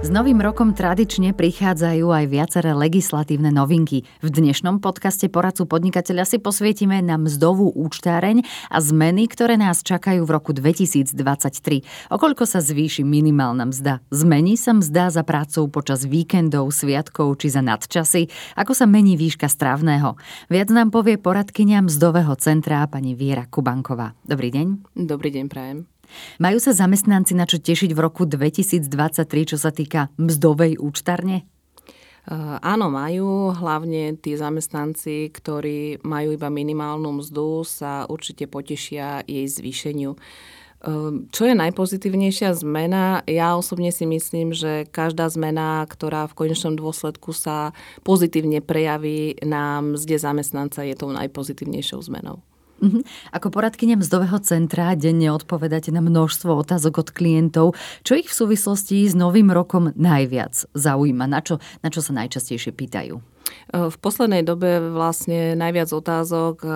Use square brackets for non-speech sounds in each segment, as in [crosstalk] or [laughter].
S novým rokom tradične prichádzajú aj viaceré legislatívne novinky. V dnešnom podcaste poradcu podnikateľa si posvietime na mzdovú účtáreň a zmeny, ktoré nás čakajú v roku 2023. Okoľko sa zvýši minimálna mzda? Zmení sa mzda za prácou počas víkendov, sviatkov či za nadčasy? Ako sa mení výška strávneho? Viac nám povie poradkynia mzdového centra pani Viera Kubanková. Dobrý deň. Dobrý deň, prajem. Majú sa zamestnanci na čo tešiť v roku 2023, čo sa týka mzdovej účtarne? Áno, majú. Hlavne tí zamestnanci, ktorí majú iba minimálnu mzdu, sa určite potešia jej zvýšeniu. Čo je najpozitívnejšia zmena? Ja osobne si myslím, že každá zmena, ktorá v konečnom dôsledku sa pozitívne prejaví na mzde zamestnanca, je tou najpozitívnejšou zmenou. Uh-huh. Ako poradkynia mzdového centra denne odpovedáte na množstvo otázok od klientov. Čo ich v súvislosti s novým rokom najviac zaujíma? Na čo, na čo sa najčastejšie pýtajú? V poslednej dobe vlastne najviac otázok eh,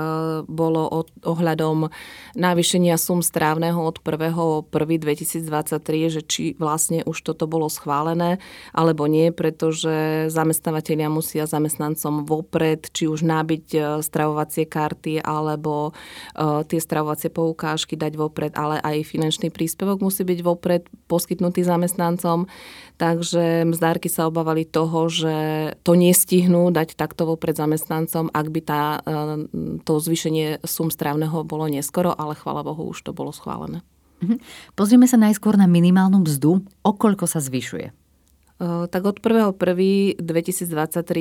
bolo ohľadom navýšenia sum strávneho od 1.1.2023, že či vlastne už toto bolo schválené alebo nie, pretože zamestnávateľia musia zamestnancom vopred, či už nábiť eh, stravovacie karty alebo eh, tie stravovacie poukážky dať vopred, ale aj finančný príspevok musí byť vopred poskytnutý zamestnancom. Takže mzdárky sa obávali toho, že to nestihnú dať takto vopred zamestnancom, ak by tá, e, to zvýšenie sum strávneho bolo neskoro, ale chvála Bohu, už to bolo schválené. Mhm. Pozrieme sa najskôr na minimálnu mzdu. O koľko sa zvyšuje? E, tak od 1.1.2023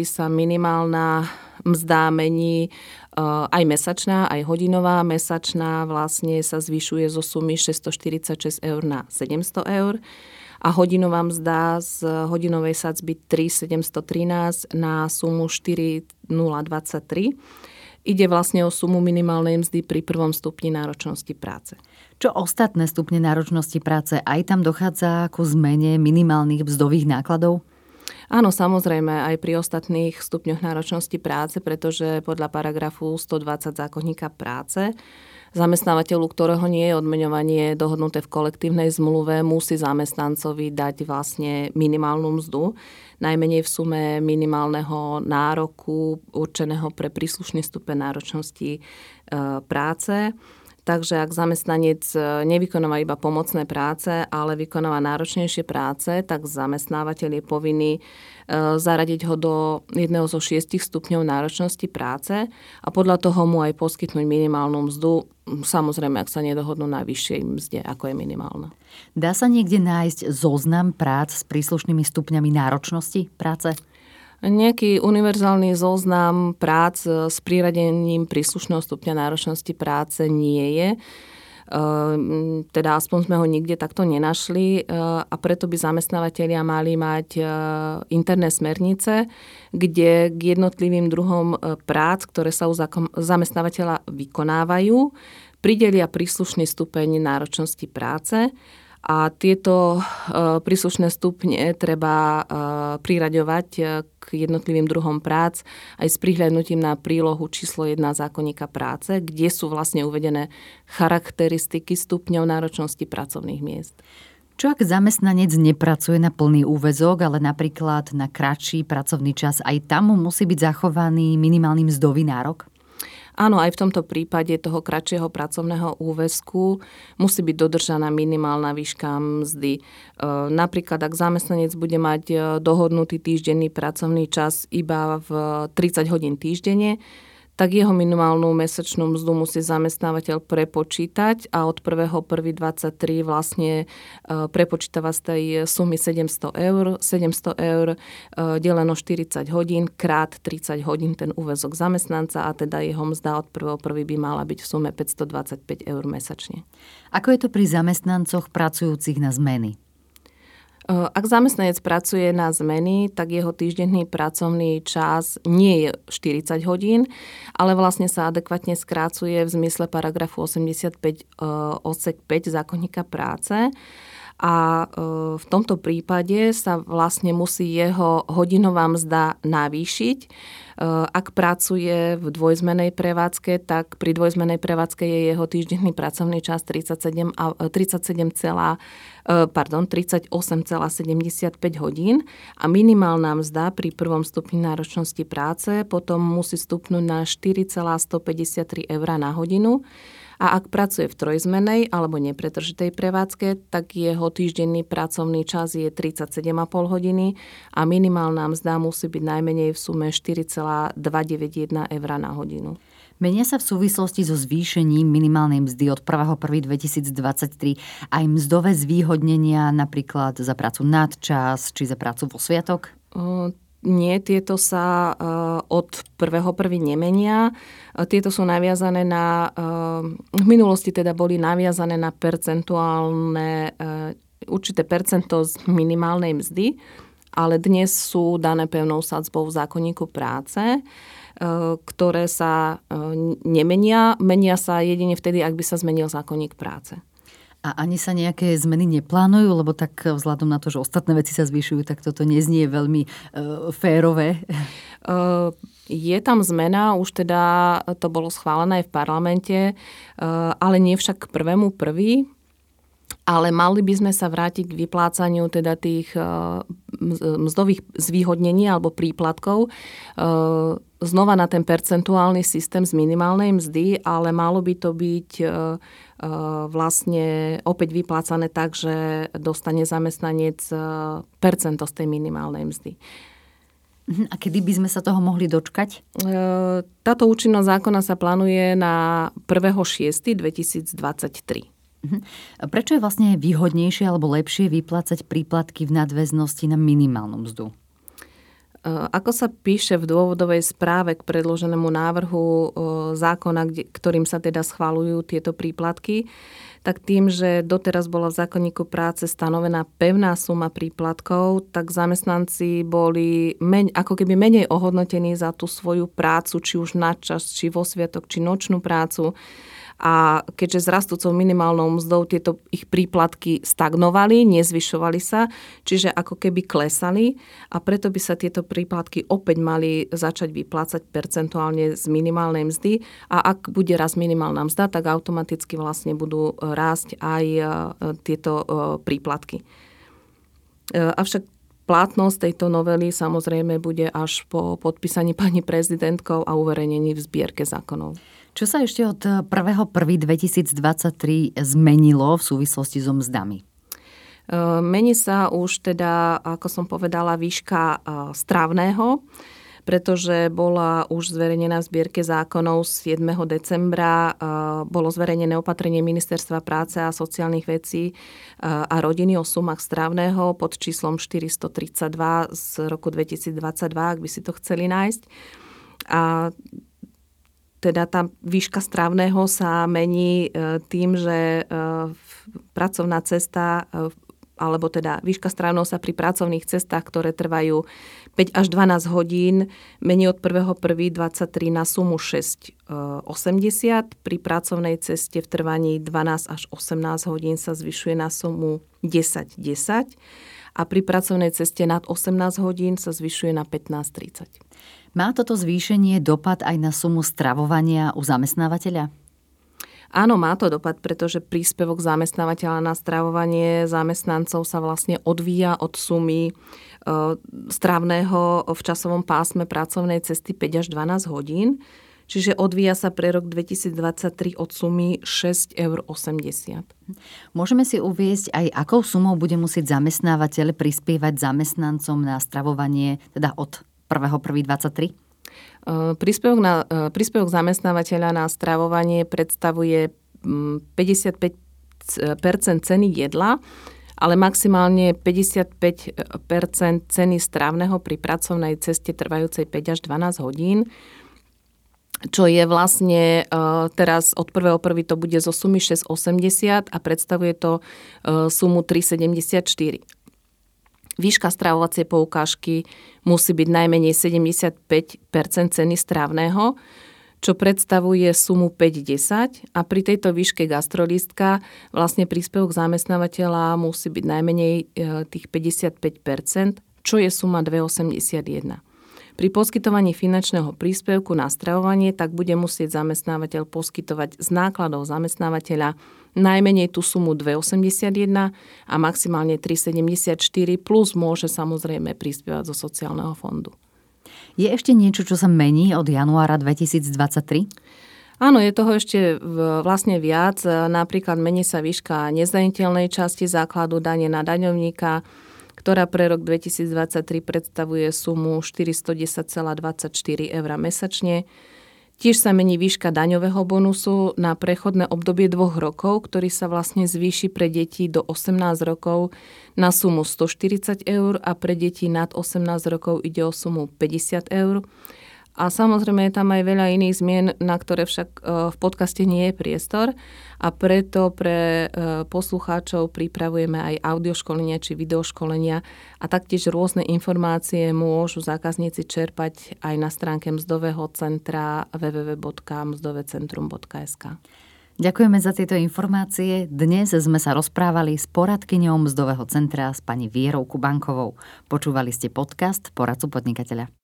sa minimálna mzda mení e, aj mesačná, aj hodinová. Mesačná vlastne sa zvyšuje zo sumy 646 eur na 700 eur a hodinová mzda z hodinovej sadzby 3,713 na sumu 4,023. Ide vlastne o sumu minimálnej mzdy pri prvom stupni náročnosti práce. Čo ostatné stupne náročnosti práce? Aj tam dochádza ku zmene minimálnych mzdových nákladov? Áno, samozrejme, aj pri ostatných stupňoch náročnosti práce, pretože podľa paragrafu 120 zákonníka práce zamestnávateľu, ktorého nie je odmeňovanie dohodnuté v kolektívnej zmluve, musí zamestnancovi dať vlastne minimálnu mzdu, najmenej v sume minimálneho nároku určeného pre príslušný stupeň náročnosti e, práce. Takže ak zamestnanec e, nevykonáva iba pomocné práce, ale vykonáva náročnejšie práce, tak zamestnávateľ je povinný e, zaradiť ho do jedného zo šiestich stupňov náročnosti práce a podľa toho mu aj poskytnúť minimálnu mzdu, samozrejme, ak sa nedohodnú na vyššej mzde, ako je minimálna. Dá sa niekde nájsť zoznam prác s príslušnými stupňami náročnosti práce? Nejaký univerzálny zoznam prác s priradením príslušného stupňa náročnosti práce nie je. Ehm, teda aspoň sme ho nikde takto nenašli ehm, a preto by zamestnávateľia mali mať interné smernice, kde k jednotlivým druhom prác, ktoré sa u zamestnávateľa vykonávajú, pridelia príslušný stupeň náročnosti práce a tieto e, príslušné stupne treba e, priraďovať e, k jednotlivým druhom prác aj s prihľadnutím na prílohu číslo 1 zákonníka práce, kde sú vlastne uvedené charakteristiky stupňov náročnosti pracovných miest. Čo ak zamestnanec nepracuje na plný úvezok, ale napríklad na kratší pracovný čas, aj tam mu musí byť zachovaný minimálny mzdový nárok? Áno, aj v tomto prípade toho kratšieho pracovného úväzku musí byť dodržaná minimálna výška mzdy. E, napríklad, ak zamestnanec bude mať e, dohodnutý týždenný pracovný čas iba v 30 hodín týždenne, tak jeho minimálnu mesačnú mzdu musí zamestnávateľ prepočítať a od 1.1.23 vlastne e, prepočítava z tej sumy 700 eur. 700 eur e, deleno 40 hodín krát 30 hodín ten úvezok zamestnanca a teda jeho mzda od 1.1. by mala byť v sume 525 eur mesačne. Ako je to pri zamestnancoch pracujúcich na zmeny? Ak zamestnanec pracuje na zmeny, tak jeho týždenný pracovný čas nie je 40 hodín, ale vlastne sa adekvátne skrácuje v zmysle paragrafu 85 odsek 5 zákonníka práce a v tomto prípade sa vlastne musí jeho hodinová mzda navýšiť. Ak pracuje v dvojzmenej prevádzke, tak pri dvojzmenej prevádzke je jeho týždenný pracovný čas 37, 37, pardon, 38,75 hodín a minimálna mzda pri prvom stupni náročnosti práce potom musí stupnúť na 4,153 eur na hodinu a ak pracuje v trojzmenej alebo nepretržitej prevádzke, tak jeho týždenný pracovný čas je 37,5 hodiny a minimálna mzda musí byť najmenej v sume 4,291 eur na hodinu. Menia sa v súvislosti so zvýšením minimálnej mzdy od 1.1.2023 aj mzdové zvýhodnenia napríklad za prácu nadčas či za prácu vo sviatok? Nie, tieto sa uh, od prvého prvý nemenia. Uh, tieto sú naviazané na, uh, v minulosti teda boli naviazané na percentuálne, určité percento z minimálnej mzdy, ale dnes sú dané pevnou sadzbou v zákonníku práce ktoré sa nemenia. Menia sa jedine vtedy, ak by sa zmenil zákonník práce. A ani sa nejaké zmeny neplánujú, lebo tak vzhľadom na to, že ostatné veci sa zvyšujú, tak toto neznie veľmi uh, férové. Uh, je tam zmena, už teda to bolo schválené aj v parlamente, uh, ale nie však k prvému prvý, ale mali by sme sa vrátiť k vyplácaniu teda tých mzdových zvýhodnení alebo príplatkov znova na ten percentuálny systém z minimálnej mzdy, ale malo by to byť vlastne opäť vyplácané tak, že dostane zamestnanec percento z tej minimálnej mzdy. Mhm, a kedy by sme sa toho mohli dočkať? Táto účinnosť zákona sa plánuje na 1.6.2023. Mhm. Prečo je vlastne výhodnejšie alebo lepšie vyplácať príplatky v nadväznosti na minimálnu mzdu? Eh, ako sa píše v dôvodovej správe k predloženému návrhu eh, zákona, ktorým sa teda schválujú tieto príplatky, tak tým, že doteraz bola v zákonníku práce stanovená pevná suma príplatkov, tak zamestnanci boli meň, ako keby menej ohodnotení za tú svoju prácu, či už na čas, či vo sviatok, či nočnú prácu a keďže s rastúcou minimálnou mzdou tieto ich príplatky stagnovali, nezvyšovali sa, čiže ako keby klesali a preto by sa tieto príplatky opäť mali začať vyplácať percentuálne z minimálnej mzdy a ak bude raz minimálna mzda, tak automaticky vlastne budú rásť aj e, tieto e, príplatky. E, avšak Platnosť tejto novely samozrejme bude až po podpísaní [laughs] pani prezidentkou a uverejnení v zbierke zákonov. Čo sa ešte od 1.1.2023 zmenilo v súvislosti so mzdami? E, mení sa už teda, ako som povedala, výška e, strávneho, pretože bola už zverejnená v zbierke zákonov 7. decembra. Bolo zverejnené opatrenie Ministerstva práce a sociálnych vecí a rodiny o sumách strávneho pod číslom 432 z roku 2022, ak by si to chceli nájsť. A teda tá výška strávneho sa mení e, tým, že e, pracovná cesta e, alebo teda výška strávneho sa pri pracovných cestách, ktoré trvajú 5 až 12 hodín, mení od 1.1.23 na sumu 6,80. Pri pracovnej ceste v trvaní 12 až 18 hodín sa zvyšuje na sumu 10,10 10 a pri pracovnej ceste nad 18 hodín sa zvyšuje na 15,30. Má toto zvýšenie dopad aj na sumu stravovania u zamestnávateľa? Áno, má to dopad, pretože príspevok zamestnávateľa na stravovanie zamestnancov sa vlastne odvíja od sumy e, stravného v časovom pásme pracovnej cesty 5 až 12 hodín. Čiže odvíja sa pre rok 2023 od sumy 6,80 eur. Môžeme si uviezť aj, akou sumou bude musieť zamestnávateľ prispievať zamestnancom na stravovanie, teda od 1.1.23? Uh, príspevok, na, príspevok zamestnávateľa na stravovanie predstavuje 55 mm, ceny jedla, ale maximálne 55% ceny strávneho pri pracovnej ceste trvajúcej 5 až 12 hodín čo je vlastne teraz od 1.1. to bude zo sumy 6,80 a predstavuje to sumu 3,74. Výška stravovacej poukážky musí byť najmenej 75% ceny strávneho, čo predstavuje sumu 5-10 a pri tejto výške gastrolistka vlastne príspevok zamestnávateľa musí byť najmenej e, tých 55%, čo je suma 2,81. Pri poskytovaní finančného príspevku na stravovanie tak bude musieť zamestnávateľ poskytovať z nákladov zamestnávateľa najmenej tú sumu 2,81 a maximálne 3,74 plus môže samozrejme prispievať zo sociálneho fondu. Je ešte niečo, čo sa mení od januára 2023? Áno, je toho ešte vlastne viac. Napríklad mení sa výška nezdaniteľnej časti základu dane na daňovníka, ktorá pre rok 2023 predstavuje sumu 410,24 eur mesačne. Tiež sa mení výška daňového bonusu na prechodné obdobie dvoch rokov, ktorý sa vlastne zvýši pre deti do 18 rokov na sumu 140 eur a pre deti nad 18 rokov ide o sumu 50 eur. A samozrejme je tam aj veľa iných zmien, na ktoré však e, v podcaste nie je priestor a preto pre e, poslucháčov pripravujeme aj audioškolenia či videoškolenia a taktiež rôzne informácie môžu zákazníci čerpať aj na stránke mzdového centra www.mzdovecentrum.sk. Ďakujeme za tieto informácie. Dnes sme sa rozprávali s poradkyňou mzdového centra s pani Vierou Kubankovou. Počúvali ste podcast Poradcu podnikateľa.